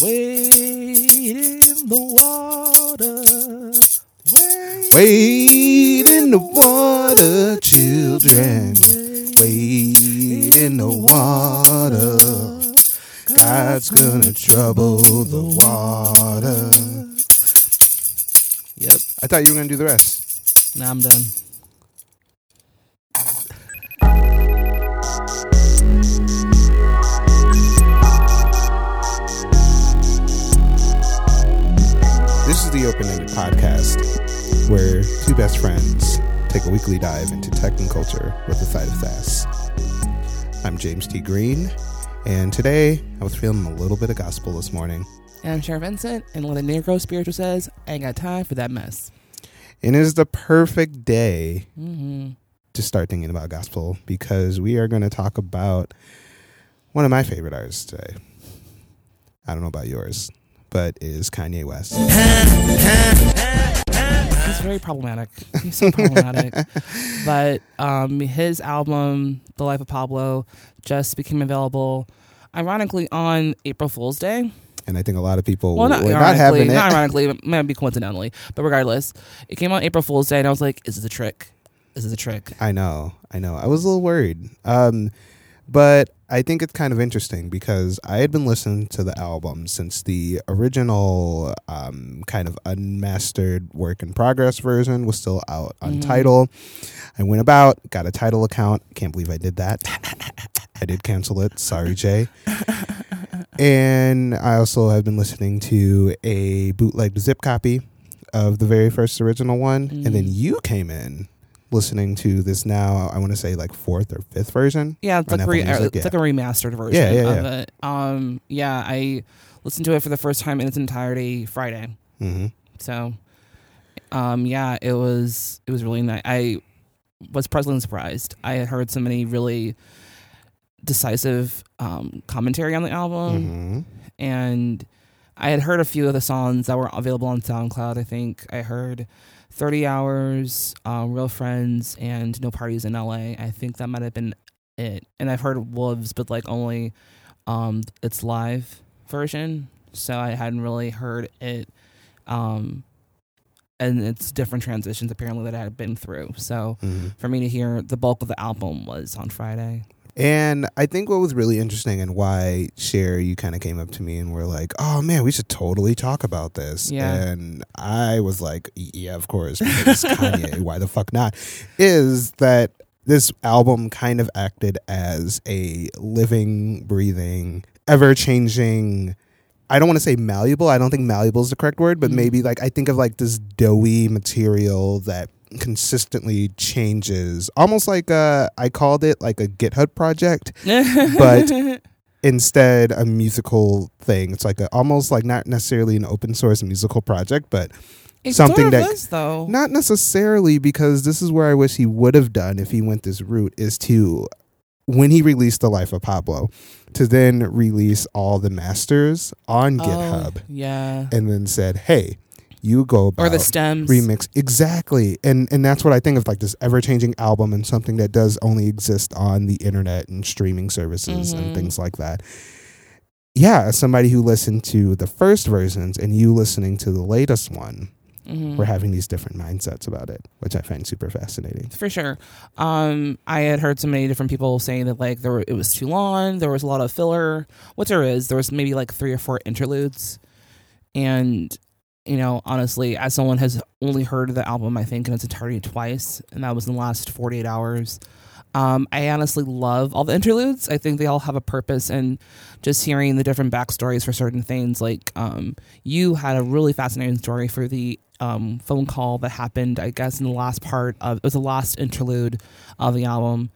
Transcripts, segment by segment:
Wade in the water. Wade, Wade in the water, children. Wade in the water. God's gonna trouble the water. Yep. I thought you were gonna do the rest. Now I'm done. Podcast, where two best friends take a weekly dive into tech and culture with a side of sass. I'm James T. Green, and today I was feeling a little bit of gospel this morning. And I'm Cher Vincent, and what the Negro spiritual says, I ain't got time for that mess. And it is the perfect day Mm-hmm. to start thinking about gospel because we are going to talk about one of my favorite artists today. I don't know about yours, but it is Kanye West. He's very problematic. He's so problematic. but um, his album, The Life of Pablo, just became available, ironically, on April Fool's Day. And I think a lot of people Well, not were not having it. not ironically, it might be coincidentally, but regardless, it came out April Fool's Day, and I was like, "Is this a trick? Is this a trick?" I know, I know. I was a little worried. Um, but I think it's kind of interesting because I had been listening to the album since the original um, kind of unmastered work in progress version was still out on Mhm. Tidal. I went about, got a Tidal account. Can't believe I did that. I did cancel it. Sorry, Jay. and I also have been listening to a bootleg zip copy of the very first original one, and then Mm. you came in listening to this now. I want to say like fourth or fifth version. Yeah, it's like, re- Music, it's like a remastered version Yeah, yeah, of yeah. it. Um, yeah, I listened to it for the first time in its entirety Friday. Mm-hmm. So, um, yeah, it was it was really nice. I was pleasantly surprised. I had heard so many really decisive um, commentary on the album, Mm-hmm. and I had heard a few of the songs that were available on SoundCloud. I think I heard 30 Hours, um, Real Friends, and No Parties in LA. I think that might have been it. And I've heard Wolves, but like only um, its live version. So I hadn't really heard it. Um, and it's different transitions apparently that I had been through. So Mm-hmm. for me to hear the bulk of the album was on Friday. And I think what was really interesting and why Cher, you kind of came up to me and were like, "Oh man, we should totally talk about this." Yeah. And I was like, "Yeah, of course, because Kanye. Why the fuck not?" Is that this album kind of acted as a living, breathing, ever-changing. I don't want to say malleable. I don't think malleable is the correct word, but Mhm. maybe like I think of like this doughy material that consistently changes, almost like uh, I called it like a GitHub project. But- Instead, a musical thing. It's like a almost like not necessarily an open source musical project, but It something sort of that- is, though. not necessarily because this is where I wish he would have done if he went this route is to when he released the life of Pablo to then release all the masters on Oh, GitHub yeah. and then said, "Hey, you go about Or the stems. remix exactly and and that's what i think of like this ever-changing album and something that does only exist on the internet and streaming services Mhm. and things like that yeah as somebody who listened to the first versions and you listening to the latest one Mhm. we're having these different mindsets about it which i find super fascinating For sure. Um, I had heard so many different people saying that like there were, it was too long. There was a lot of filler. What there is, there was maybe like three or four interludes, and you know, honestly, as someone has only heard the album, I think in its entirety twice, and that was in the last forty eight hours. Um, I honestly love all the interludes. I think they all have a purpose, and just hearing the different backstories for certain things. Like um, you had a really fascinating story for the um, phone call that happened, I guess, in the last part of it was the last interlude of the album,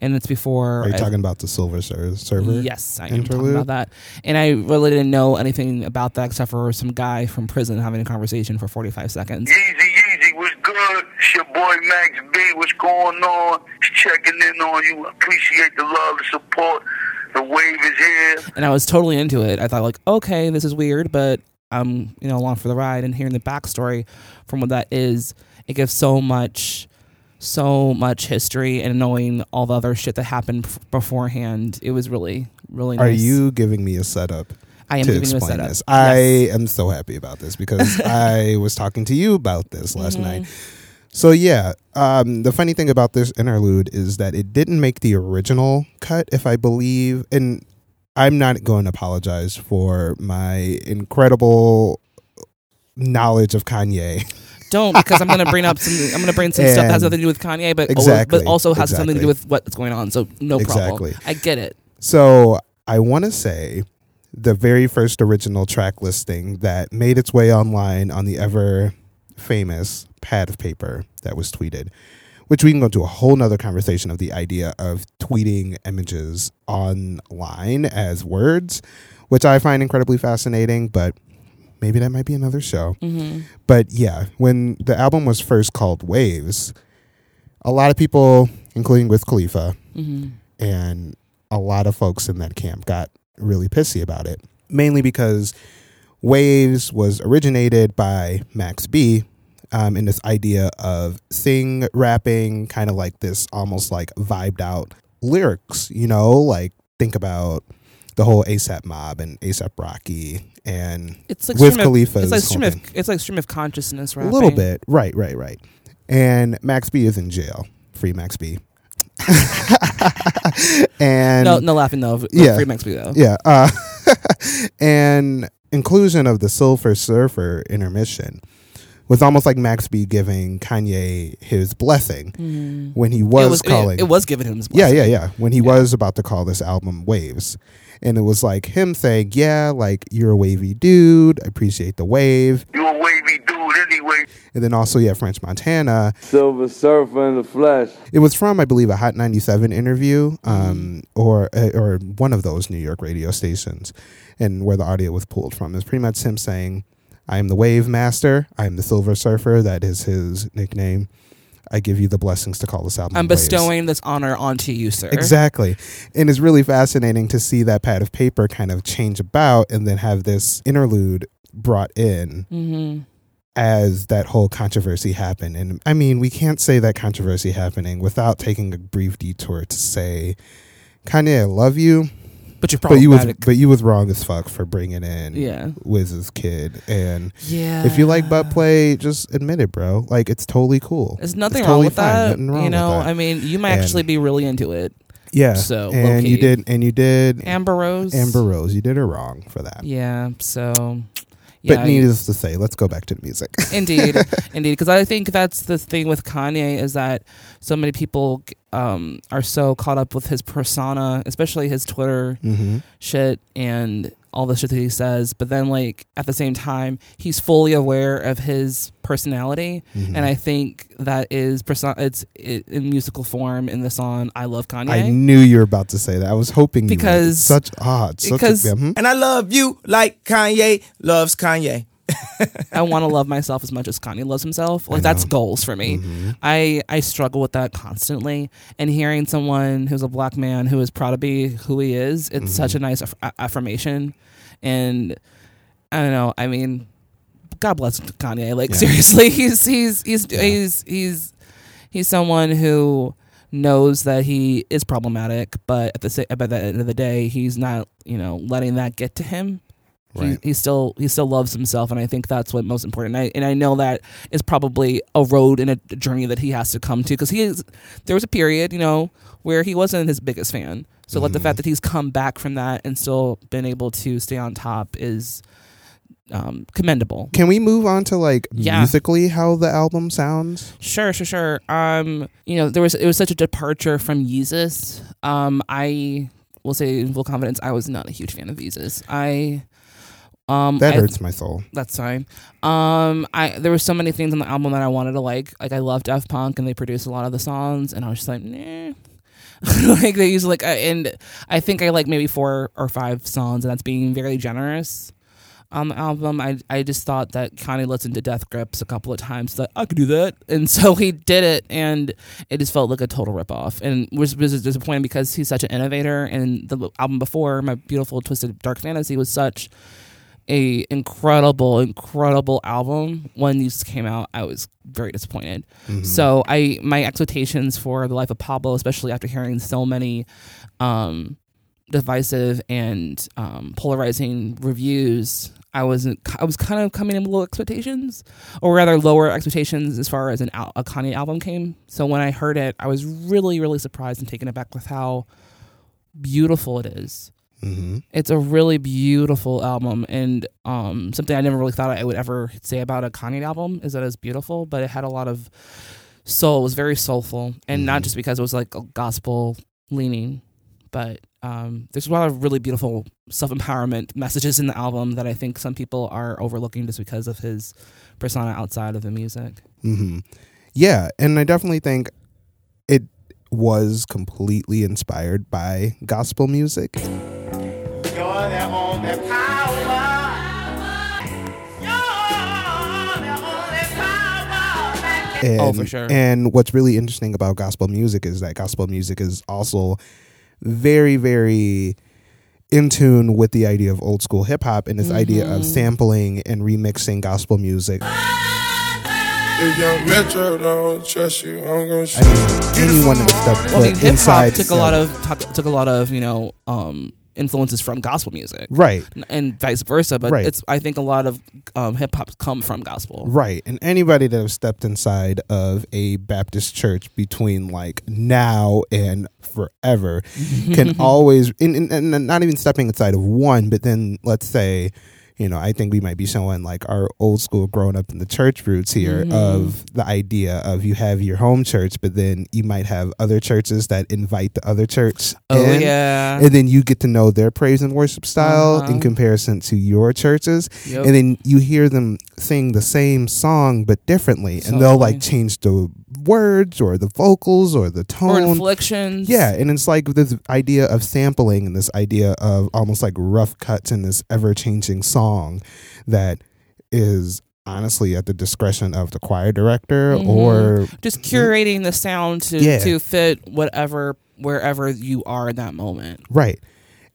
and it's before. are you I- talking about the silver ser- server Yes, I am talking about that. And I really didn't know anything about that except for some guy from prison having a conversation for 45 seconds. Yeezy, Yeezy, what's good? It's your boy Max B. What's going on? Just checking in on you. Appreciate the love, the support. The wave is here. And I was totally into it. I thought, like, okay, this is weird, but I'm, you know, along for the ride. And hearing the backstory from what that is, it gives so much, so much history and knowing all the other shit that happened f- beforehand. It was really, really nice. are you giving me a setup I am to giving you a explain setup. this. I am so happy about this because I was talking to you about this last Mhm. night. So yeah, um, the funny thing about this interlude is that it didn't make the original cut, if I believe, and I'm not going to apologize for my incredible knowledge of Kanye. Don't because I'm gonna bring up some. I'm gonna bring some stuff that has nothing to do with Kanye, but Exactly, but also has something to do with what's going on. So no problem. I get it. So I want to say the very first original track listing that made its way online on the ever famous pad of paper that was tweeted, which we can go into a whole nother conversation of the idea of tweeting images online as words, which I find incredibly fascinating, but maybe that might be another show. hmm But yeah, when the album was first called Waves, a lot of people, including Wiz Khalifa, hmm and a lot of folks in that camp got really pissy about it. Mainly because Waves was originated by Max B um, in this idea of sing rapping, kind of like this almost like vibed out lyrics, you know, like think about the whole ASAP mob and ASAP Rocky and It's like Wiz Khalifa's It's like stream of. It's like stream of consciousness. Right? A little bit. Right, right, right. And Max B is in jail. Free Max B. and No, no laughing though. Yeah. Free Max B though. yeah, uh, and inclusion of the Silver Surfer intermission was almost like Max B giving Kanye his blessing Mhm. when he it was, was calling. It, it was giving him. His yeah, yeah, yeah. When he Yeah. was about to call this album Waves. And it was like him saying, Yeah, like you're a wavy dude. I appreciate the wave. You're a wavy dude anyway. And then also, yeah, French Montana. Silver Surfer in the flesh. It was from, I believe, a Hot 97 interview, um, or uh, or one of those New York radio stations, and where the audio was pulled from. is pretty much him saying, "I am the Wave Master. I am the Silver Surfer. That is his nickname. I give you the blessings to call this album. I'm Waves." bestowing this honor onto you, sir. Exactly. And it's really fascinating to see that pad of paper kind of change about and then have this interlude brought in hmm as that whole controversy happened. And I mean, we can't say that controversy happening without taking a brief detour to say, Kanye, I love you, But you're but you was but you was wrong as fuck for bringing in yeah. Wiz's kid. And Yeah. if you like butt play, just admit it, bro. Like it's totally cool. There's nothing It's wrong totally with that. Wrong you know, that. I mean, you might And- actually be really into it. Yeah. So, and you did and you did Amber Rose. Amber Rose. You did her wrong for that. Yeah. So. But needless to say, let's go back to the music. indeed indeed because i think that's the thing with kanye is that so many people um, are so caught up with his persona especially his twitter hmm shit and all the shit that he says but then like at the same time he's fully aware of his personality Mm-hmm. and i think that is person it's it, in musical form in the song i love kanye I knew you were about to say that. I was hoping you would. Because- It's such ah, it's such because- a, mhm. And I love you like Kanye loves Kanye. I want to love myself as much as Kanye loves himself. Like that's goals for me. Mhm. I I struggle with that constantly, and hearing someone who's a black man who is proud to be who he is, it's Mhm. such a nice aff- affirmation. And I don't know. I mean, God bless Kanye. Like Yeah. seriously, he's he's he's Yeah. he's he's he's someone who knows that he is problematic, but at the but at the end of the day, he's not you know letting that get to him Right. he, he still he still loves himself and i think that's what most important and I, and I know that is probably a road and a journey that he has to come to because he is there was a period you know where he wasn't his biggest fan so like the Mhm. fact that he's come back from that and still been able to stay on top is um, commendable Can we move on to like Yeah. musically how the album sounds? Sure, sure, sure. Um, you know, there was it was such a departure from Yeezus. Um, I will say in full confidence, I was not a huge fan of Yeezus. I um That I- hurts my soul. That's fine. Um, I there were so many things on the album that I wanted to like. Like I love Daft Punk, and they produced a lot of the songs, and I was just like, nah. like they use like, uh, and I think I like maybe four or five songs, and that's being very generous. On the album, I I just thought that Kanye listened to Death Grips a couple of times. That I could do that, and so he did it, and it just felt like a total ripoff, and was was disappointing because he's such an innovator. And the album before, my beautiful twisted dark fantasy, was such a incredible, incredible album. When these came out, I was very disappointed. Mhm. So I my expectations for the life of Pablo, especially after hearing so many um, divisive and um, polarizing reviews, I wasn't. I was kind of coming in with low expectations, or rather lower expectations as far as an al- a Kanye album came. So when I heard it, I was really, really surprised and taken aback with how beautiful it is. Hmm It's a really beautiful album, and um, something I never really thought I would ever say about a Kanye album is that it's beautiful, but it had a lot of soul. It was very soulful, and not Mhm. just because it was like a gospel leaning, but um, there's a lot of really beautiful self empowerment messages in the album that I think some people are overlooking just because of his persona outside of the music. hmm Yeah, and I definitely think it was completely inspired by gospel music. You're the only power. You're the only power that can And, Oh, for sure. And what's really interesting about gospel music is that gospel music is also very, very in tune with the idea of old school hip hop and this idea Mm-hmm. of sampling and remixing gospel music. If young Metro don't trust you, I'm gonna shoot. I mean, anyone that stepped Well, I mean, hip hop inside took a lot of took, took a lot of you know um, influences from gospel music. right, and vice versa. But Right. it's I think a lot of um, hip hop come from gospel. right, and anybody that has stepped inside of a Baptist church between like now and forever can always, and, and, and not even stepping inside of one, but then let's say, you know, I think we might be showing like our old school growing up in the church roots here Mhm. of the idea of you have your home church, but then you might have other churches that invite the other church. Oh in, yeah, And then you get to know their praise and worship style Uh-huh. in comparison to your churches. Yep. And then you hear them sing the same song but differently. And they'll like change the words or the vocals or the tone or inflections. Yeah, and it's like this idea of sampling and this idea of almost like rough cuts in this ever changing song that is honestly at the discretion of the choir director Mhm. or just curating the sound to Yeah. to fit whatever wherever you are in that moment. right.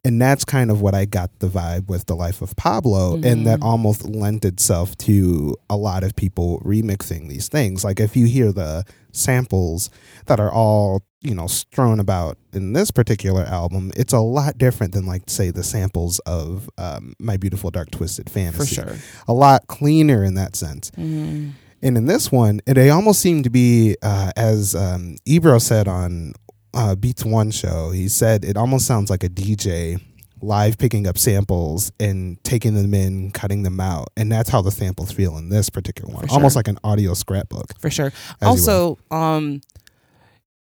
And that's kind of what I got the vibe with the life of Pablo, and that Mhm. almost lent itself to a lot of people remixing these things. Like if you hear the samples that are all you know strewn about in this particular album, it's a lot different than like say the samples of um, My Beautiful Dark Twisted Fantasy. For sure. a lot cleaner in that sense. Mhm. And in this one, it, they almost seem to be, uh, as um, Ebro said on uh, Beats One show, he said it almost sounds like a DJ live picking up samples and taking them in, cutting them out. And that's how the samples feel in this particular one. For Almost like an audio scrapbook. For sure. Also, um,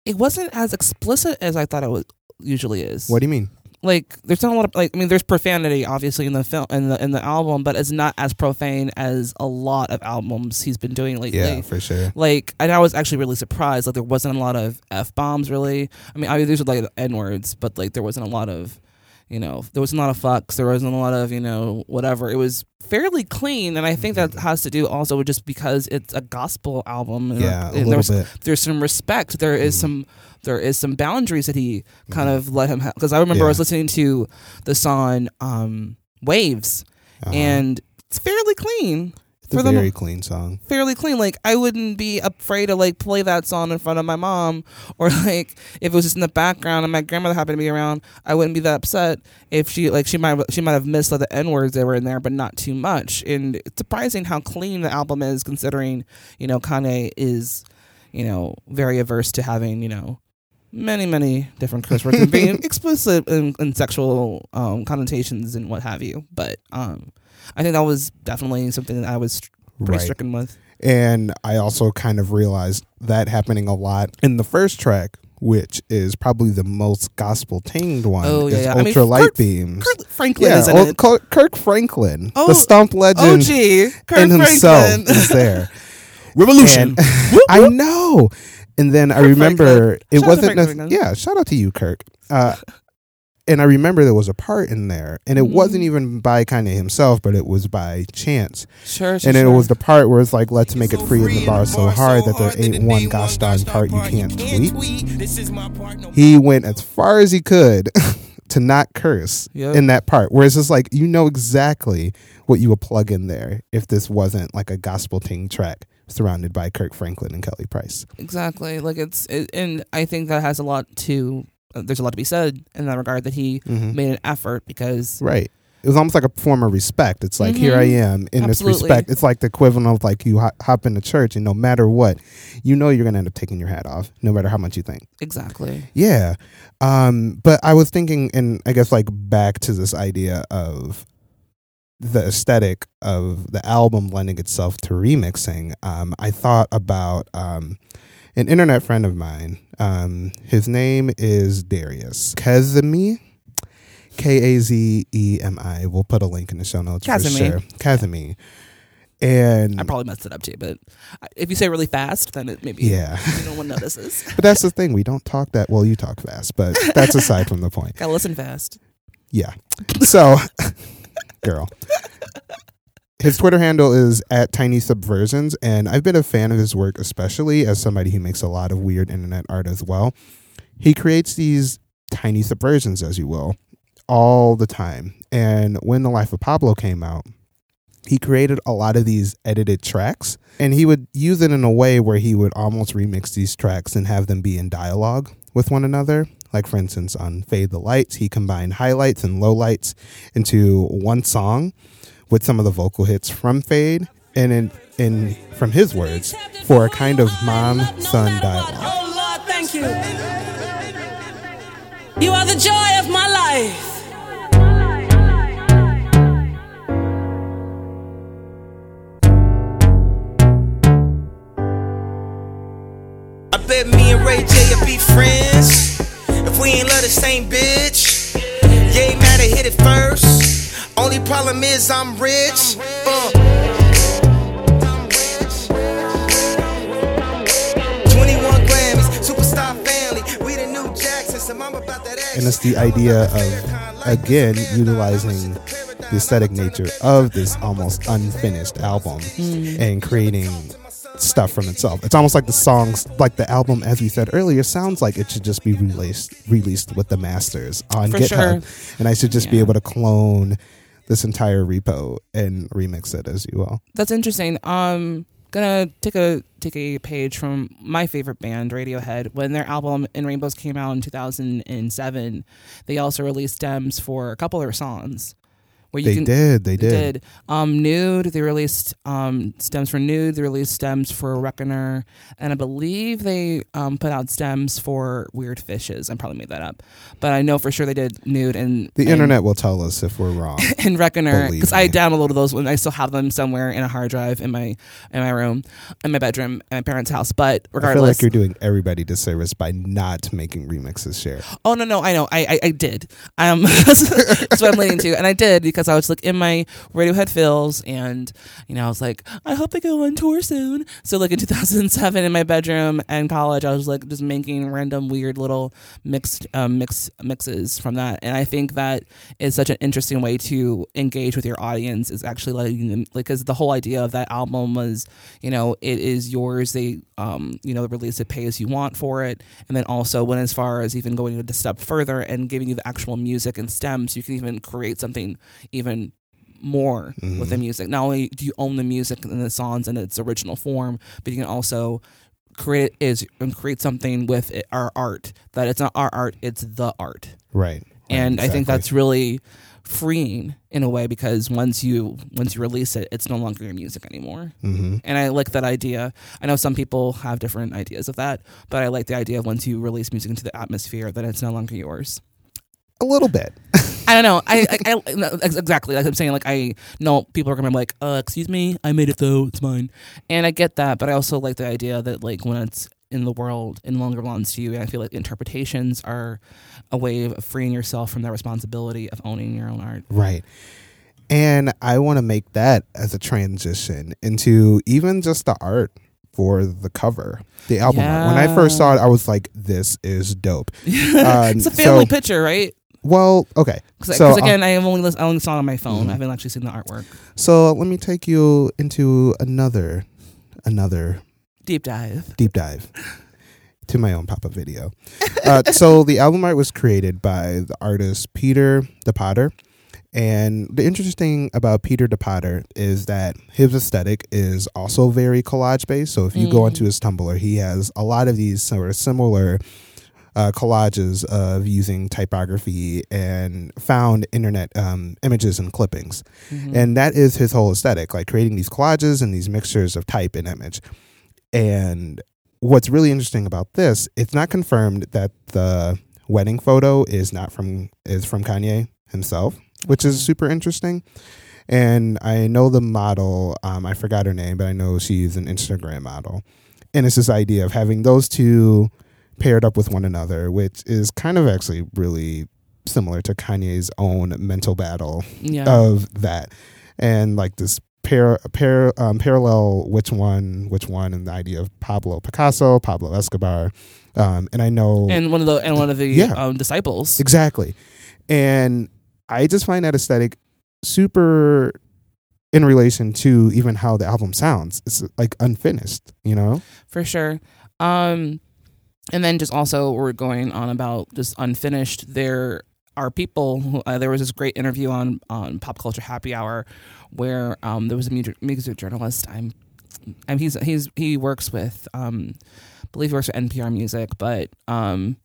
it wasn't as explicit as I thought it was usually is. What do you mean? Like there's not a lot of like I mean there's profanity obviously in the film in the in the album, but it's not as profane as a lot of albums he's been doing lately. Yeah, for sure. Like, and I was actually really surprised. Like, there wasn't a lot of f bombs. Really, I mean, I mean, these were like n words, but like, there wasn't a lot of, you know, there wasn't a lot of fucks. There wasn't a lot of, you know, whatever. It was fairly clean, and I think that mm-hmm. has to do also just because it's a gospel album. and, Yeah, a and little there's bit. there's some respect. There is mm-hmm. some there is some boundaries that he kind of let him have. Because I remember I was listening to the song um, "Waves," Uh-huh. and it's fairly clean it's a for the very clean song. fairly clean. Like I wouldn't be afraid to like play that song in front of my mom, or like if it was just in the background and my grandmother happened to be around, I wouldn't be that upset if she like she might she might have missed like, the n words that were in there, but not too much. And it's surprising how clean the album is, considering you know Kanye is you know very averse to having you know many many different curse words and being explicit in, in sexual um, connotations and what have you. But um, I think that was definitely something that I was pretty Right. stricken with. And I also kind of realized that happening a lot in the first track, which is probably the most gospel tinged one. Oh, yeah, is yeah. I mean, Ultra Light Kirk- Beams. Kirk Franklin yeah, in oh, it. Kirk- Kirk Franklin, Oh, the stomp legend OG, Kirk in himself Franklin. is there. Revolution. And I know. And then I remember it Shout wasn't. Nec- yeah, shout out to you, Kirk. Uh, and I remember there was a part in there, and it Mhm. wasn't even by Kanye himself, but it was by Chance. Sure, sure, and sure. it was the part where it's like, let's make it free in the bar so hard that there ain't one gosh darn part you can't tweet. He went as far as he could to not curse Yep. in that part. Whereas it's like you know exactly what you would plug in there if this wasn't like a gospel ting track surrounded by Kirk Franklin and Kelly Price. exactly like it's it, and I think that has a lot to uh, there's a lot to be said in that regard that he Mhm. made an effort because Right. It was almost like a form of respect. It's like here I am in this Mm-hmm. Respect. It's like the equivalent of like you hop, hop into church and no matter what, you know you're gonna end up taking your hat off, no matter how much you think. exactly. Yeah. Um, but I was thinking, and I guess like back to this idea of the aesthetic of the album lending itself to remixing. Um, I thought about um, an internet friend of mine. Um, his name is Darius Kazemi. K A Z E M I. We'll put a link in the show notes for sure. Kazemi. And I probably messed it up too, but if you say really fast, then it maybe yeah. no one notices. but that's the thing. We don't talk that well, you talk fast, but that's aside from the point. Gotta listen fast. Yeah. So, girl. His Twitter handle is at Tiny Subversions, and I've been a fan of his work, especially as somebody who makes a lot of weird internet art as well. He creates these tiny subversions, as you will, all the time. And when The Life of Pablo came out, he created a lot of these edited tracks, and he would use it in a way where he would almost remix these tracks and have them be in dialogue with one another. Like, for instance, on Fade the Lights, he combined highlights and lowlights into one song with some of the vocal hits from Fade, and in, in from his words, for a kind of mom son dialogue. Oh Lord, thank you. You are the joy of my life. I bet me and Ray J ain't love the same bitch. Yeah, ain't matter, hit it first. Only problem is I'm rich. Uh. 21 Grammys, superstar family. We the new Jackson, so I'm about that action. And it's the idea of, again, utilizing the aesthetic nature of this almost unfinished album and creating stuff from itself. It's almost like the songs, like the album, as we said earlier, sounds like it should just be released released with the masters on For GitHub, sure. and I should just be able to clone this entire repo and remix it as you will. That's interesting. Um, gonna take a take a page from my favorite band, Radiohead. When their album In Rainbows came out in 2007, they also released stems for a couple of their songs. Where you They can, did, they They did. did. Um, Nude. They released um, stems for Nude. They released stems for Reckoner, and I believe they um, put out stems for Weird Fishes. I probably made that up, but I know for sure they did Nude and The and- internet will tell us if we're wrong. and Reckoner because I downloaded those when I still have them somewhere in a hard drive in my in my room, in my bedroom, at my parents' house. But I feel regardless, like you're doing everybody disservice by not making remixes share. oh no no I know I I, I did um that's, what I'm leading to, and I did because I was like in my Radiohead fills, and you know I was like I hope they go on tour soon. So like in 2007 in my bedroom and college, I was like just making random weird little mixed um, mix mixes from that, and I think that is such an interesting way to engage with your audience is actually letting them like because the whole idea of that album was you know it is yours. They um you know the release it pay as you want for it. And then also went as far as even going a step further and giving you the actual music and stems you can even create something even more with the music not only do you own the music and the songs in its original form but you can also create is and create something with it, our art that it's not our art it's the art Right. and I think that's really freeing in a way because once you once you release it, it's no longer your music anymore. Mhm. And I like that idea. I know some people have different ideas of that, but I like the idea of once you release music into the atmosphere, that it's no longer yours. a little bit. I don't know. I, I, I no, exactly like I'm saying. Like I know people are gonna be like, uh, "Excuse me, I made it though. It's mine," and I get that. But I also like the idea that like when it's in the world, and longer belongs to you. And I feel like interpretations are a way of freeing yourself from the responsibility of owning your own art. Right. And I want to make that as a transition into even just the art for the cover, the album art. When I first saw it, I was like, "This is dope." Um, it's a family so- picture, right? Well, okay. Because So, uh, again, I have only lis- I only saw it on my phone. Mhm. I haven't actually seen the artwork. so let me take you into another, another Deep dive. deep dive to my own pop-up video. Uh, so the album art was created by the artist Peter De Potter. And the interesting about Peter De Potter is that his aesthetic is also very collage based. So if you go Mm. onto his Tumblr, he has a lot of these sort of similar uh, collages of using typography and found internet um, images and clippings. Mm-hmm. And that is his whole aesthetic, like creating these collages and these mixtures of type and image. And what's really interesting about this, it's not confirmed that the wedding photo is not from is from Kanye himself, which is super interesting. And I know the model, um, I forgot her name, but I know she's an Instagram model. And it's this idea of having those two paired up with one another, which is kind of actually really similar to Kanye's own mental battle Yeah. of that, and like this pair, pair um, parallel which one, which one, and the idea of Pablo Picasso, Pablo Escobar, um, and I know and one of the and one of the Yeah. um, disciples. exactly, and I just find that aesthetic super in relation to even how the album sounds. It's like unfinished, you know. for sure. Um, and then just also we're going on about just unfinished. There are people. Who, uh, there was this great interview on on Pop Culture Happy Hour where um, there was a music, music journalist. I'm, I'm he's he's he works with um, I believe he works with NPR Music, but um,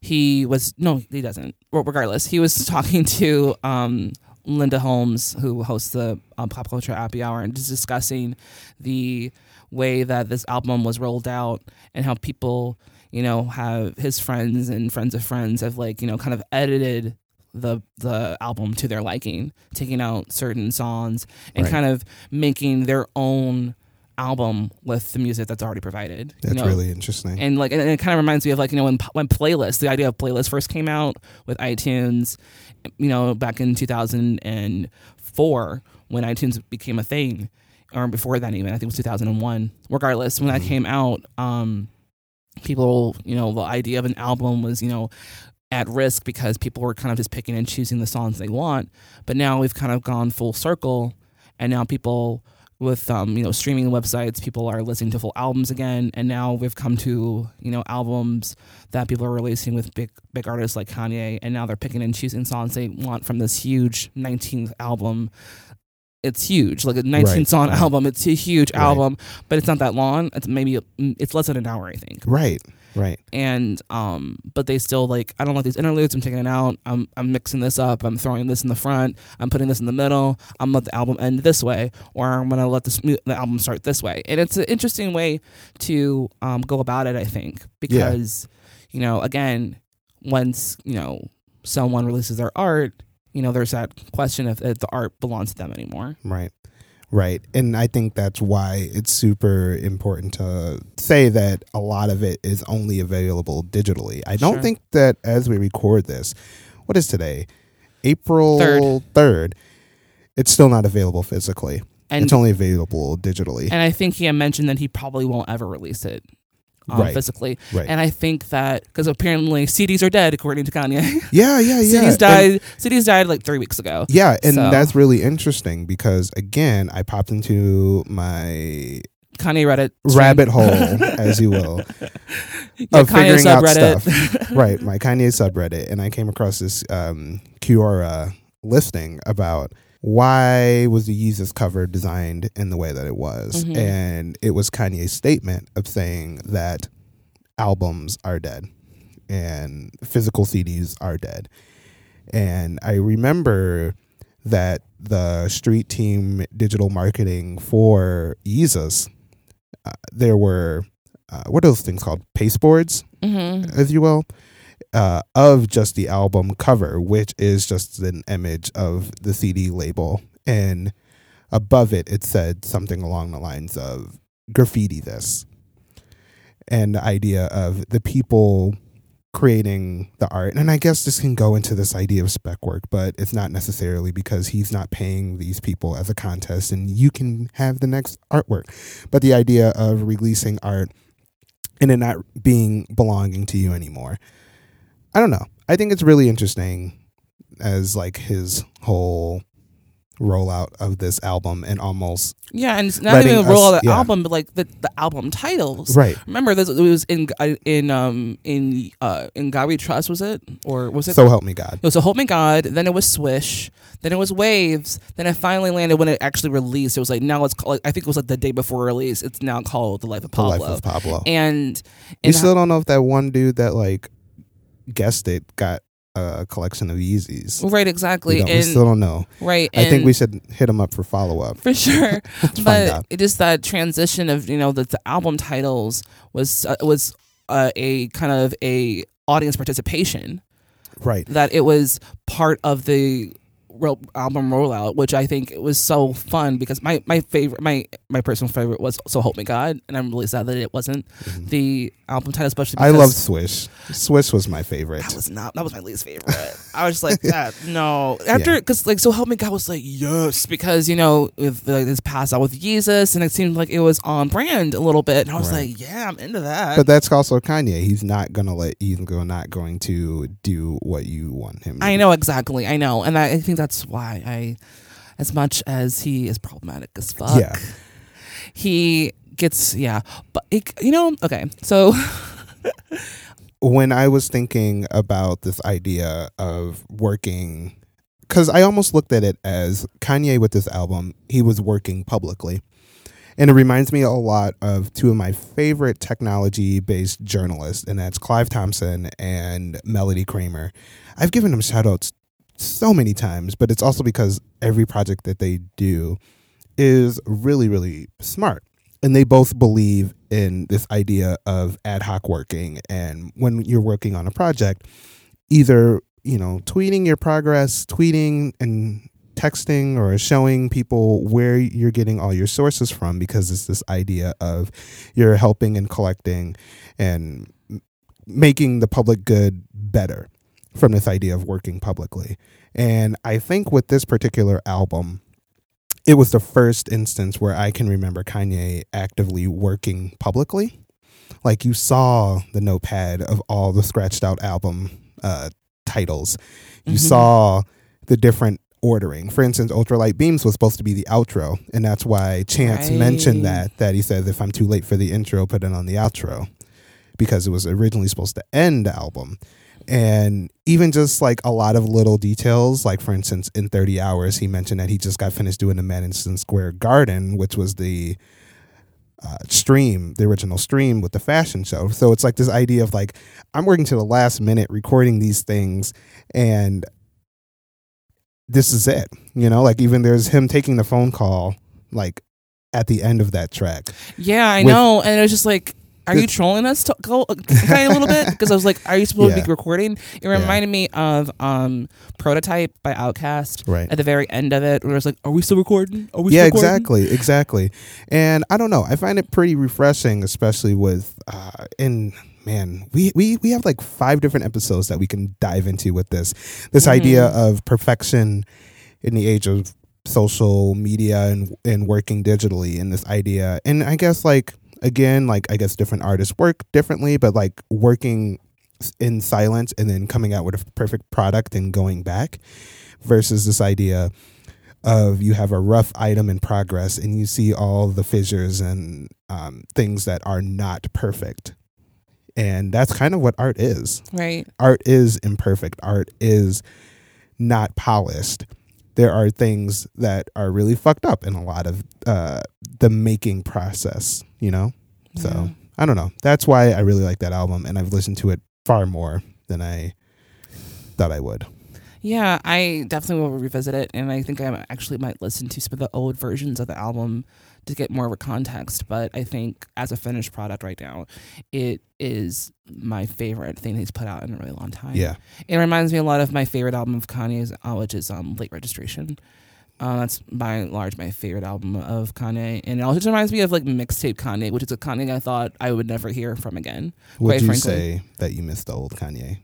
he was no, he doesn't. Well, regardless, he was talking to um, Linda Holmes, who hosts the um, Pop Culture Happy Hour, and just discussing the way that this album was rolled out and how people, you know, have his friends and friends of friends have like, you know, kind of edited the the album to their liking, taking out certain songs and Right. kind of making their own album with the music that's already provided. you That's know? really interesting. and like and it kind of reminds me of like you know when when playlists the idea of playlists first came out with iTunes you know back in 2004 when iTunes became a thing or before that even I think it was 2001 regardless when that came out um people you know the idea of an album was you know at risk because people were kind of just picking and choosing the songs they want. But now we've kind of gone full circle and now people with um, you know streaming websites people are listening to full albums again. And now we've come to you know albums that people are releasing with big big artists like Kanye. And now they're picking and choosing songs they want from this huge 19th album it's huge like a 19 Right, song right. album it's a huge Right. album but it's not that long it's maybe it's less than an hour i think right, right. and um but they still like i don't like these interludes i'm taking it out i'm i'm mixing this up i'm throwing this in the front i'm putting this in the middle i'm let the album end this way or i'm gonna let this the album start this way and it's an interesting way to um go about it i think because you know again once you know someone releases their art you know there's that question if, if the art belongs to them anymore Right. Right. And I think that's why it's super important to say that a lot of it is only available digitally. I don't Sure. think that as we record this, what is today? April Third. 3rd. It's still not available physically. and it's only available digitally. and i think he had mentioned that he probably won't ever release it um, Right. physically Right. And I think that because apparently CDs are dead, according to Kanye. yeah, yeah, yeah. CDs And- died. CDs died like three weeks ago. yeah, and So- that's really interesting because again, I popped into my Kanye Reddit stream. rabbit hole, as you will, Yeah, of Kanye figuring out stuff. right, my Kanye subreddit, and I came across this um, listing about why was the Yeezus cover designed in the way that it was, Mhm. and it was Kanye's statement of saying that albums are dead and physical CDs are dead, and I remember that the street team digital marketing for Yeezus, uh, there were uh, what are those things called pasteboards Mhm. as you will, uh, of just the album cover, which is just an image of the CD label. And above it, it said something along the lines of graffiti this. And the idea of the people creating the art. And I guess this can go into this idea of spec work, but it's not necessarily because he's not paying these people as a contest and you can have the next artwork. But the idea of releasing art and it not being belonging to you anymore. I don't know. I think it's really interesting as like his whole rollout of this album and almost Yeah, and it's not even a rollout of the yeah. album, but like the, the album titles. right. Remember, this it was in uh, in um in uh in God We Trust was it or was it? So help me God. it was help Me God. Then it was Swish. Then it was Waves. Then it finally landed when it actually released. It was like now it's called. I think it was like the day before release. It's now called The Life of pablo, The life of Pablo. And you and still don't know if that one dude that like guessed it, got a collection of Yeezys. Right, exactly. don't- we still don't know. right, I think we should hit him up for follow up. for sure. but it just that transition of you know the, the album titles was uh, was uh, a kind of a audience participation Right. that it was part of the album rollout, which I think it was so fun because my my favorite my my personal favorite was "So Help Me God," and I'm really sad that it wasn't the album title, especially. Mm-hmm. I love Swish. Swish was my favorite. that was not that was my least favorite. I was just like that. No, after because like so help me God was like yes because you know with like, this pass out with Jesus and it seemed like it was on brand a little bit and I was Right. like yeah I'm into that. But that's also Kanye. He's not gonna let you go. Not going to do what you want him. to I know exactly I know and I, I think that's why I as much as he is problematic as fuck Yeah. he gets yeah but it, you know okay so when I was thinking about this idea of working, because I almost looked at it as Kanye with this album, he was working publicly. And it reminds me a lot of two of my favorite technology based journalists, and that's Clive Thompson and Melody Kramer. I've given them shout outs so many times, but it's also because every project that they do is really, really smart. And they both believe in this idea of ad hoc working. And when you're working on a project, either, you know, tweeting your progress, tweeting and texting or showing people where you're getting all your sources from because it's this idea of you're helping and collecting and making the public good better from this idea of working publicly. And I think with this particular album, it was the first instance where I can remember Kanye actively working publicly. Like you saw the notepad of all the scratched out album uh, titles. You Mhm. saw the different ordering. For instance, Ultralight Beams was supposed to be the outro, and that's why Chance mentioned that. That he says, "If I'm too late for the intro, put it on the outro," because it was originally supposed to end the album and even just like a lot of little details like for instance in 30 hours he mentioned that he just got finished doing the madison square garden which was the uh, stream the original stream with the fashion show so it's like this idea of like i'm working to the last minute recording these things and this is it you know like even there's him taking the phone call like at the end of that track Yeah, I with- know. And it was just like, are you trolling us to go a little bit? Because I was like, are you supposed to be recording? It reminded me of um Prototype by Outkast. Right. At the very end of it, where I was like, are we still recording? Are we yeah still recording? exactly exactly and i don't know i find it pretty refreshing especially with uh in man we, we we have like five different episodes that we can dive into with this this idea of perfection in the age of social media and and working digitally and this idea and i guess like again like i guess different artists work differently but like working in silence and then coming out with a perfect product and going back versus this idea of you have a rough item in progress and you see all the fissures and um, things that are not perfect. And that's kind of what art is. Right. art is imperfect. Art is not polished there are things that are really fucked up in a lot of uh, the making process you know? So Yeah. i don't know. That's why i really like that album and i've listened to it far more than i thought i would Yeah, I definitely will revisit it, and I think I actually might listen to some of the old versions of the album to get more of a context. But I think as a finished product right now, it is my favorite thing he's put out in a really long time. yeah It reminds me a lot of my favorite album of Kanye's, uh, which is um, Late Registration. Uh, that's by and large my favorite album of Kanye, and it also just reminds me of like mixtape Kanye, which is a Kanye I thought I would never hear from again. would quite you frankly. say that you missed the old kanye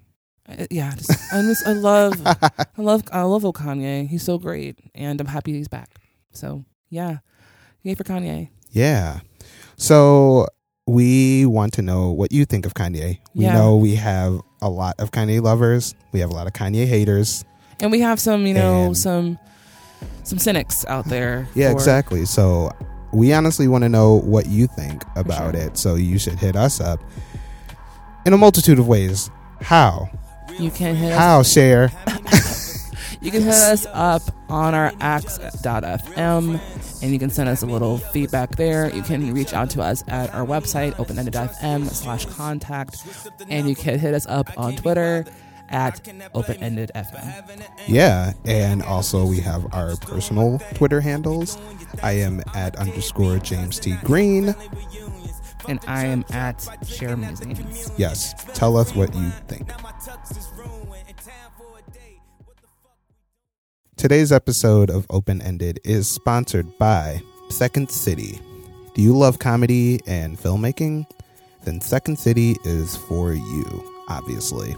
Uh, I, yeah, just, I miss, I love, I love, I love old Kanye. He's so great, and I'm happy he's back. So yeah, yay for Kanye. Yeah. So we want to know what you think of Kanye. We Yeah. know we have a lot of Kanye lovers. We have a lot of Kanye haters. And we have some, you know, And- some, some cynics out there. Yeah, for- exactly. So we honestly want to know what you think about sure. it. So you should hit us up in a multitude of ways. How? You can hit us How share? You can hit us up on our axe.fm and you can send us a little feedback there. You can reach out to us at our website, openended.fm slash contact, and you can hit us up on Twitter at openendedfm. Yeah, and also we have our personal Twitter handles. I am at underscore James T. Green. And I am at Cher Musings. Yes, tell us what you think. Today's episode of Open Ended is sponsored by Second City. Do you love comedy and filmmaking? Then Second City is for you, obviously.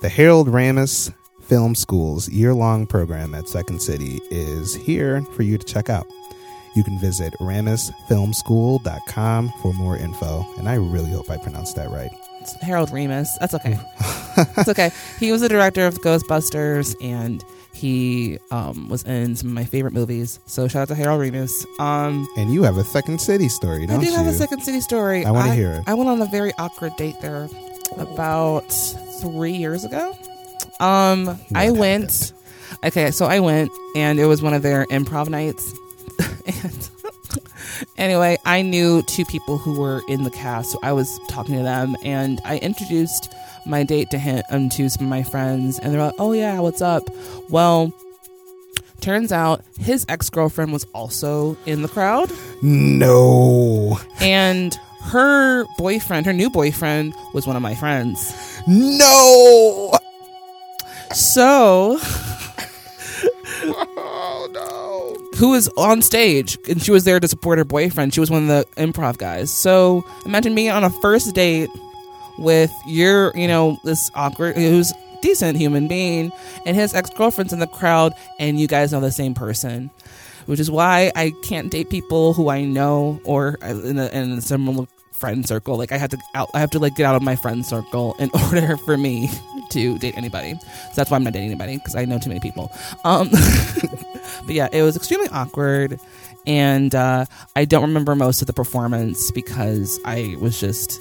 The Harold Ramis Film School's year long program at Second City is here for you to check out. You can visit ramisfilmschool.com for more info, and I really hope I pronounced that right. It's Harold Ramis. That's okay. It's okay. He was the director of Ghostbusters and he um, was in some of my favorite movies. So shout out to Harold Ramis. Um, And you have a Second City story, I don't do you? have a Second City story. I wanna hear it. I went on a very awkward date there about three years ago. Um, I went. Okay, so I went, and it was one of their improv nights. And anyway, I knew two people who were in the cast, so I was talking to them, and I introduced my date to him um, to some of my friends, and they're like, "Oh yeah, what's up?" Well. Turns out his ex girlfriend was also in the crowd No. and her boyfriend, her new boyfriend, was one of my friends. No. So. who was on stage, and she was there to support her boyfriend. She was one of the improv guys. So, imagine being on a first date with your, you know, this awkward, who's decent human being, and his ex girlfriend's in the crowd, and you guys know the same person. Which is why I can't date people who I know or in a, in a similar friend circle. Like I have to out, I have to like get out of my friend circle in order for me to date anybody. So that's why I'm not dating anybody because I know too many people. Um, but yeah, it was extremely awkward, and uh, I don't remember most of the performance because I was just.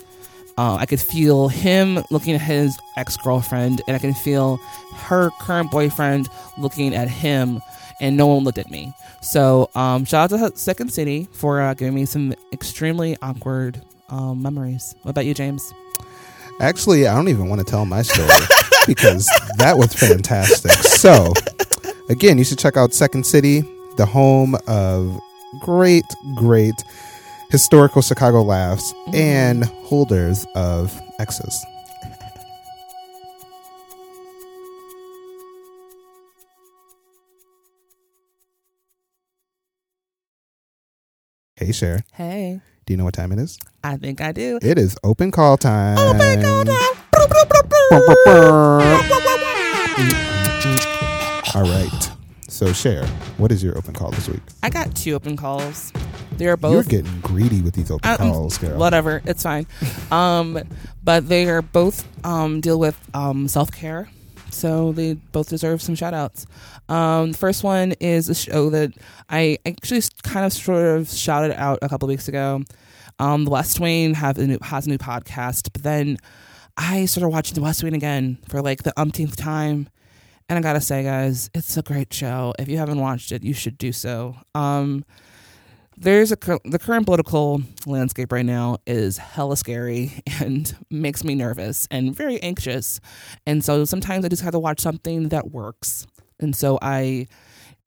Uh, I could feel him looking at his ex girlfriend, and I can feel her current boyfriend looking at him, and no one looked at me. So, um, shout out to Second City for uh, giving me some extremely awkward um, memories. What about you, James? Actually, I don't even want to tell my story because that was fantastic. So, again, you should check out Second City, the home of great, great historical Chicago laughs mm-hmm. and holders of X's. Hey, Cher. Hey, Do you know what time it is? I think I do. It is open call time. Open call time. All right. So, Cher. what is your open call this week? I got two open calls. They are both. You're getting greedy with these open Uh, calls, girl. whatever. It's fine. Um, but they are both um, deal with um, self care, so they both deserve some shout outs. Um, the first one is a show that I actually kind of sort of shouted out a couple weeks ago. Um, the West Wing have a new, has a new podcast, but then I started watching The West Wing again for like the umpteenth time. And I gotta say, guys, it's a great show. If you haven't watched it, you should do so. Um, there's a the current political landscape right now is hella scary and makes me nervous and very anxious. And so sometimes I just have to watch something that works. And so I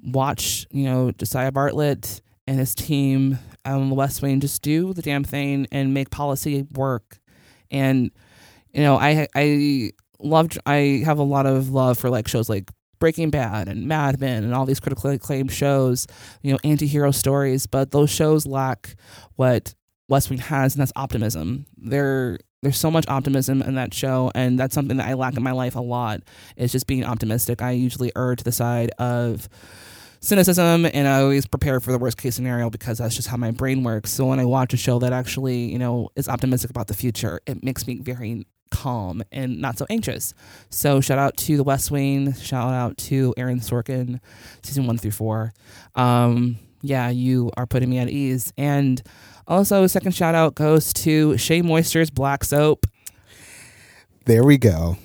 watch, you know, Josiah Bartlet and his team on the West Wing just do the damn thing and make policy work. And you know, I I loved I have a lot of love for like shows like Breaking Bad and Mad Men and all these critically acclaimed shows, you know, anti-hero stories, but those shows lack what West Wing has and that's optimism. There there's so much optimism in that show and that's something that I lack in my life a lot. Is just being optimistic. I usually err to the side of cynicism and I always prepare for the worst case scenario because that's just how my brain works. So when I watch a show that actually, you know, is optimistic about the future, it makes me very calm and not so anxious. So shout out to The West Wing, shout out to Aaron Sorkin, season one through four. Um, yeah, you are putting me at ease. And also, a second shout out goes to Shea Moisture's Black Soap. There we go.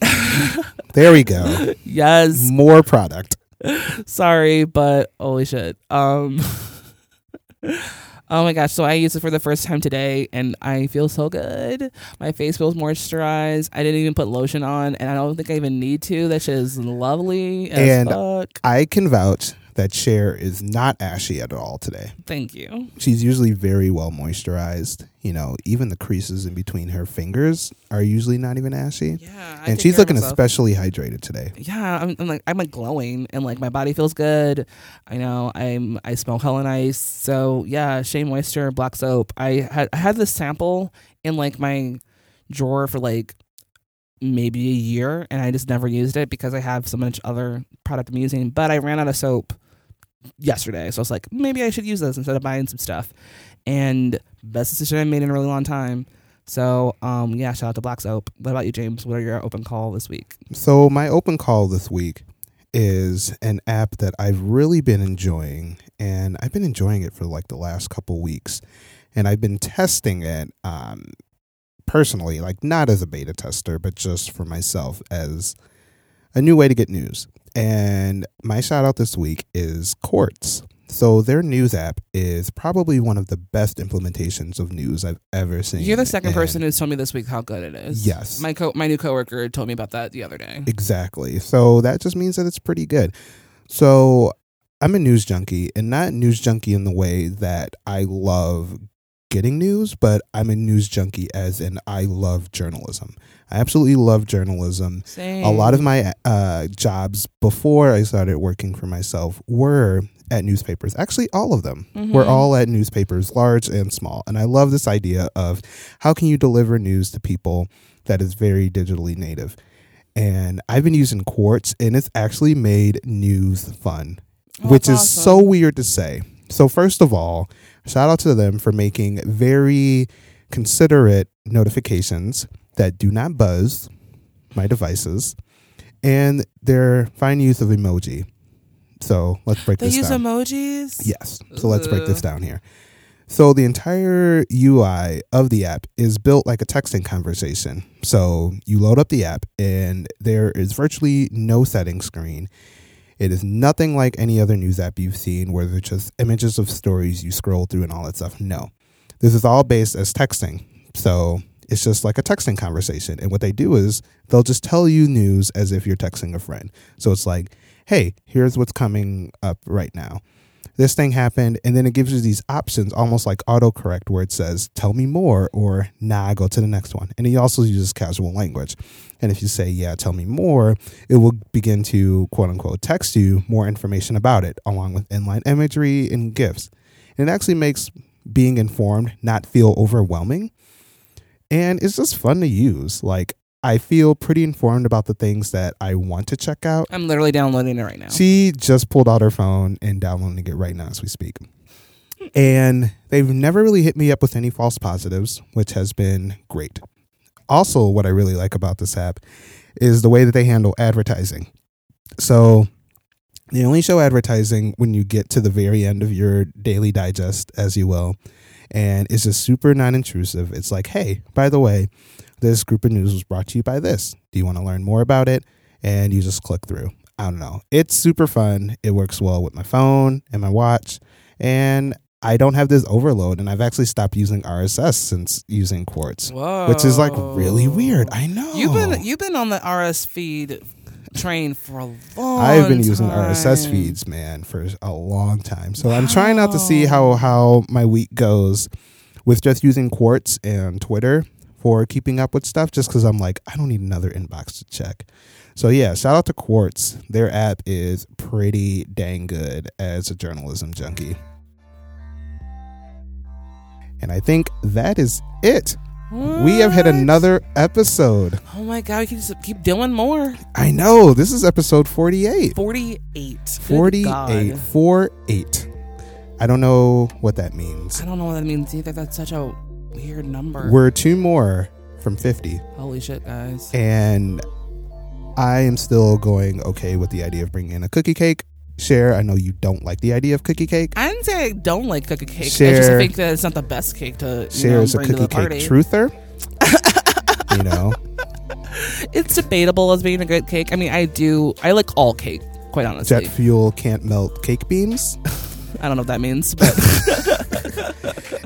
there we go. Yes, More product. Sorry, but holy shit. Um Oh my gosh, so I used it for the first time today and I feel so good. My face feels moisturized. I didn't even put lotion on and I don't think I even need to. That shit is lovely as And- fuck. I can vouch that Cher is not ashy at all today. Thank you. She's usually very well moisturized. You know, even the creases in between her fingers are usually not even ashy. Yeah. I and she's looking especially hydrated today. yeah, I'm, I'm like I'm like glowing and like my body feels good. I know I'm I smell hella nice. So yeah, Shea Moisture black soap. I had I had this sample in like my drawer for like maybe a year and I just never used it because I have so much other product I'm using. But I ran out of soap yesterday, so I was like maybe I should use this instead of buying some stuff. And best decision I made in a really long time. So um yeah, shout out to Black Soap. What about you, James? What are your open call this week? So my open call this week is an app that I've really been enjoying, and I've been enjoying it for like the last couple weeks, and I've been testing it um, personally, like not as a beta tester, but just for myself as a new way to get news. And my shout out this week is Quartz. So their news app is probably one of the best implementations of news I've ever seen. You're the second And- person who's told me this week how good it is. Yes. My co- my new coworker told me about that the other day. Exactly. So that just means that it's pretty good. So I'm a news junkie and not news junkie in the way that I love getting news, but I'm a news junkie as in I love journalism. I absolutely love journalism. Same. A lot of my uh, jobs before I started working for myself were at newspapers. Actually, all of them were Mhm. all at newspapers, large and small. And I love this idea of how can you deliver news to people that is very digitally native. And I've been using Quartz, and it's actually made news fun, Oh, which is that's so weird to say. So, first of all, shout out to them for making very considerate notifications that do not buzz my devices and their fine use of emoji. So, let's break They this down. They use emojis. Yes. So let's break this down here. So the entire UI of the app is built like a texting conversation. So you load up the app and there is virtually no setting screen. It is nothing like any other news app you've seen where there's just images of stories you scroll through and all that stuff. No. This is all based as texting. So it's just like a texting conversation. And what they do is they'll just tell you news as if you're texting a friend. So it's like, hey, here's what's coming up right now. This thing happened. And then it gives you these options almost like autocorrect where it says tell me more or nah go to the next one. And he also uses casual language. And if you say yeah tell me more it will begin to quote unquote text you more information about it along with inline imagery and gifs. And it actually makes being informed not feel overwhelming and it's just fun to use like i feel pretty informed about the things that i want to check out I'm literally downloading it right now. she just pulled out her phone and downloading it right now as we speak. And they've never really hit me up with any false positives, which has been great. Also, what I really like about this app is the way that they handle advertising. So, they only show advertising when you get to the very end of your daily digest, as you will. And it's just super non intrusive. It's like, hey, by the way, this group of news was brought to you by this. Do you want to learn more about it? And you just click through. I don't know. It's super fun. It works well with my phone and my watch. And I don't have this overload. And I've actually stopped using RSS since using Quartz, Whoa. which is like really weird. I know. You've been you've been on the RS feed train for a long I've been using RSS feeds, man, for a long time. So I'm trying not to see how how my week goes with just using Quartz and Twitter for keeping up with stuff. Just because I'm like, I don't need another inbox to check. So yeah, shout out to Quartz. Their app is pretty dang good as a journalism junkie. And I think that is it. We have hit What? another episode. Oh my god, we can just keep doing more. I know. This is episode 48. 48. Good 48 God. 4 8 i don't know what that means I don't know what that means either. That's such a weird number. we're two more from 50 Holy shit, guys. and i am still going okay with the idea of bringing in a cookie cake Cher i know you don't like the idea of cookie cake I didn't say I don't like cookie cake. I just think that it's not the best cake to share know, is a cookie cake party. truther you know It's debatable as being a good cake. I mean, I do. I like all cake. Quite honestly, Jet fuel can't melt cake beams. I don't know what that means, but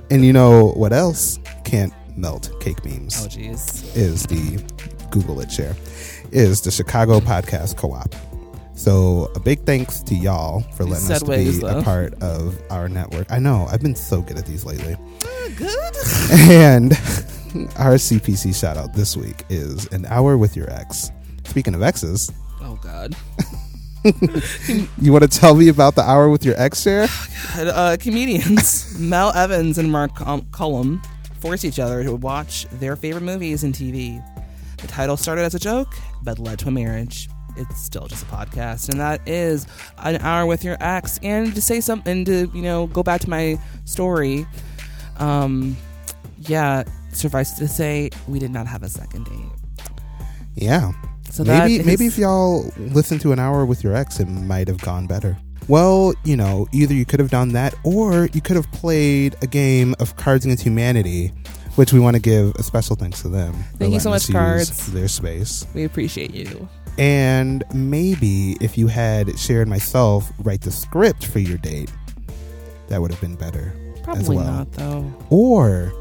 And you know what else can't melt cake beams? oh jeez. is the Google it share is the Chicago Podcast Co-op. So a big thanks to y'all for letting us be though. a part of our network. I know I've been so good at these lately. Good. And our CPC shout out this week is an hour with your ex. Speaking of exes, Oh god. you want to tell me about the hour with your ex Cher? uh, comedians Mel Evans and Mark um, Cullum force each other to watch their favorite movies and TV. The title started as a joke, but led to a marriage. It's still just a podcast, and that is an hour with your ex. And to say something to you know go back to my story, um, yeah, suffice to say, we did not have a second date. Yeah. So maybe is- maybe if y'all listened to an hour with your ex, it might have gone better. Well, you know, either you could have done that, or you could have played a game of Cards Against Humanity, which we want to give a special thanks to them. Thank you so much, Cards. Their space, we appreciate you. And maybe if you had shared myself write the script for your date, that would have been better as Probably well. not though. Or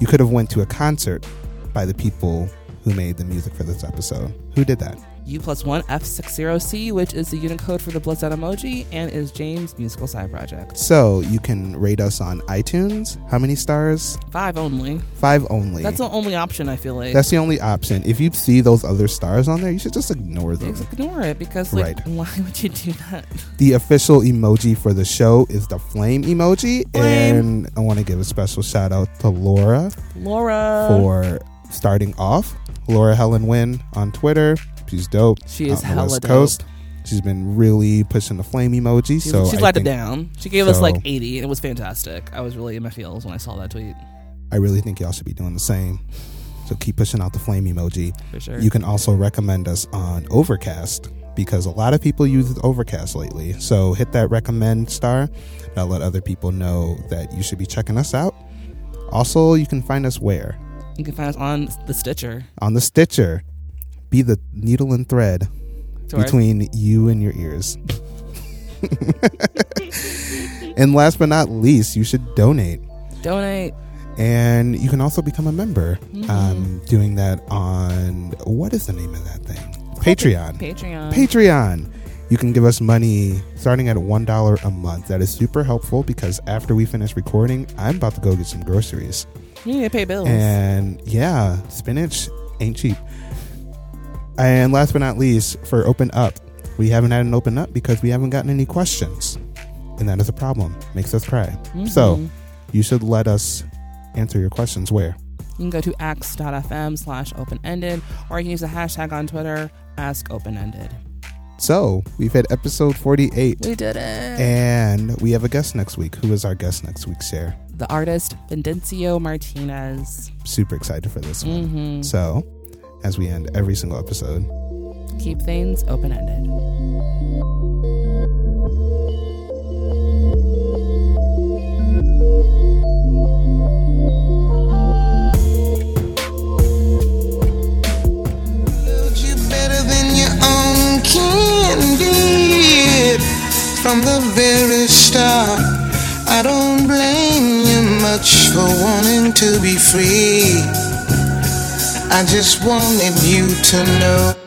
you could have went to a concert by the people who made the music for this episode. Who did that? U plus one F60C, which is the Unicode for the Blizzard emoji, and is James' musical side project. So you can rate us on iTunes. How many stars? Five only. Five only. That's the only option I feel like. That's the only option. If you see those other stars on there, you should just ignore them. Just ignore it because like Right. why would you do that? The official emoji for the show is the flame emoji, Flame. and I want to give a special shout out to Laura Laura for starting off. Laura Helen Wynn on Twitter. She's dope. She is hella West dope. Coast. She's been really pushing the flame emoji. She, so she I let it think- down. She gave us so- like 80 and it was fantastic. I was really in my feels when I saw that tweet. I really think y'all should be doing the same. So keep pushing out the flame emoji. For sure. You can also recommend us on Overcast because a lot of people use Overcast lately. So hit that recommend star. That'll let other people know that you should be checking us out. Also, you can find us where? You can find us on the Stitcher. On the Stitcher. Be the needle and thread our- between you and your ears. and last but not least, you should donate. donate. And you can also become a member. Mm-hmm. Um, doing that on what is the name of that thing? Patreon. Patreon. Patreon. You can give us money starting at one dollar a month. That is super helpful because after we finish recording, I'm about to go get some groceries. you need to pay bills. And yeah, spinach ain't cheap. And last but not least, for open up, we haven't had an open up because we haven't gotten any questions, and that is a problem. Makes us cry. So Mhm. you should let us answer your questions. Where? You can go to x.fm slash open ended, or you can use the hashtag on Twitter, ask open ended. So we've hit episode forty-eight. We did it. And we have a guest next week. Who is our guest next week, Sarah? the artist Vincencio Martinez. Super excited for this one. Mhm. So, as we end every single episode, Keep things open ended. Loved you better than your own kin did from the very start. I don't blame you much for wanting to be free. I just wanted you to know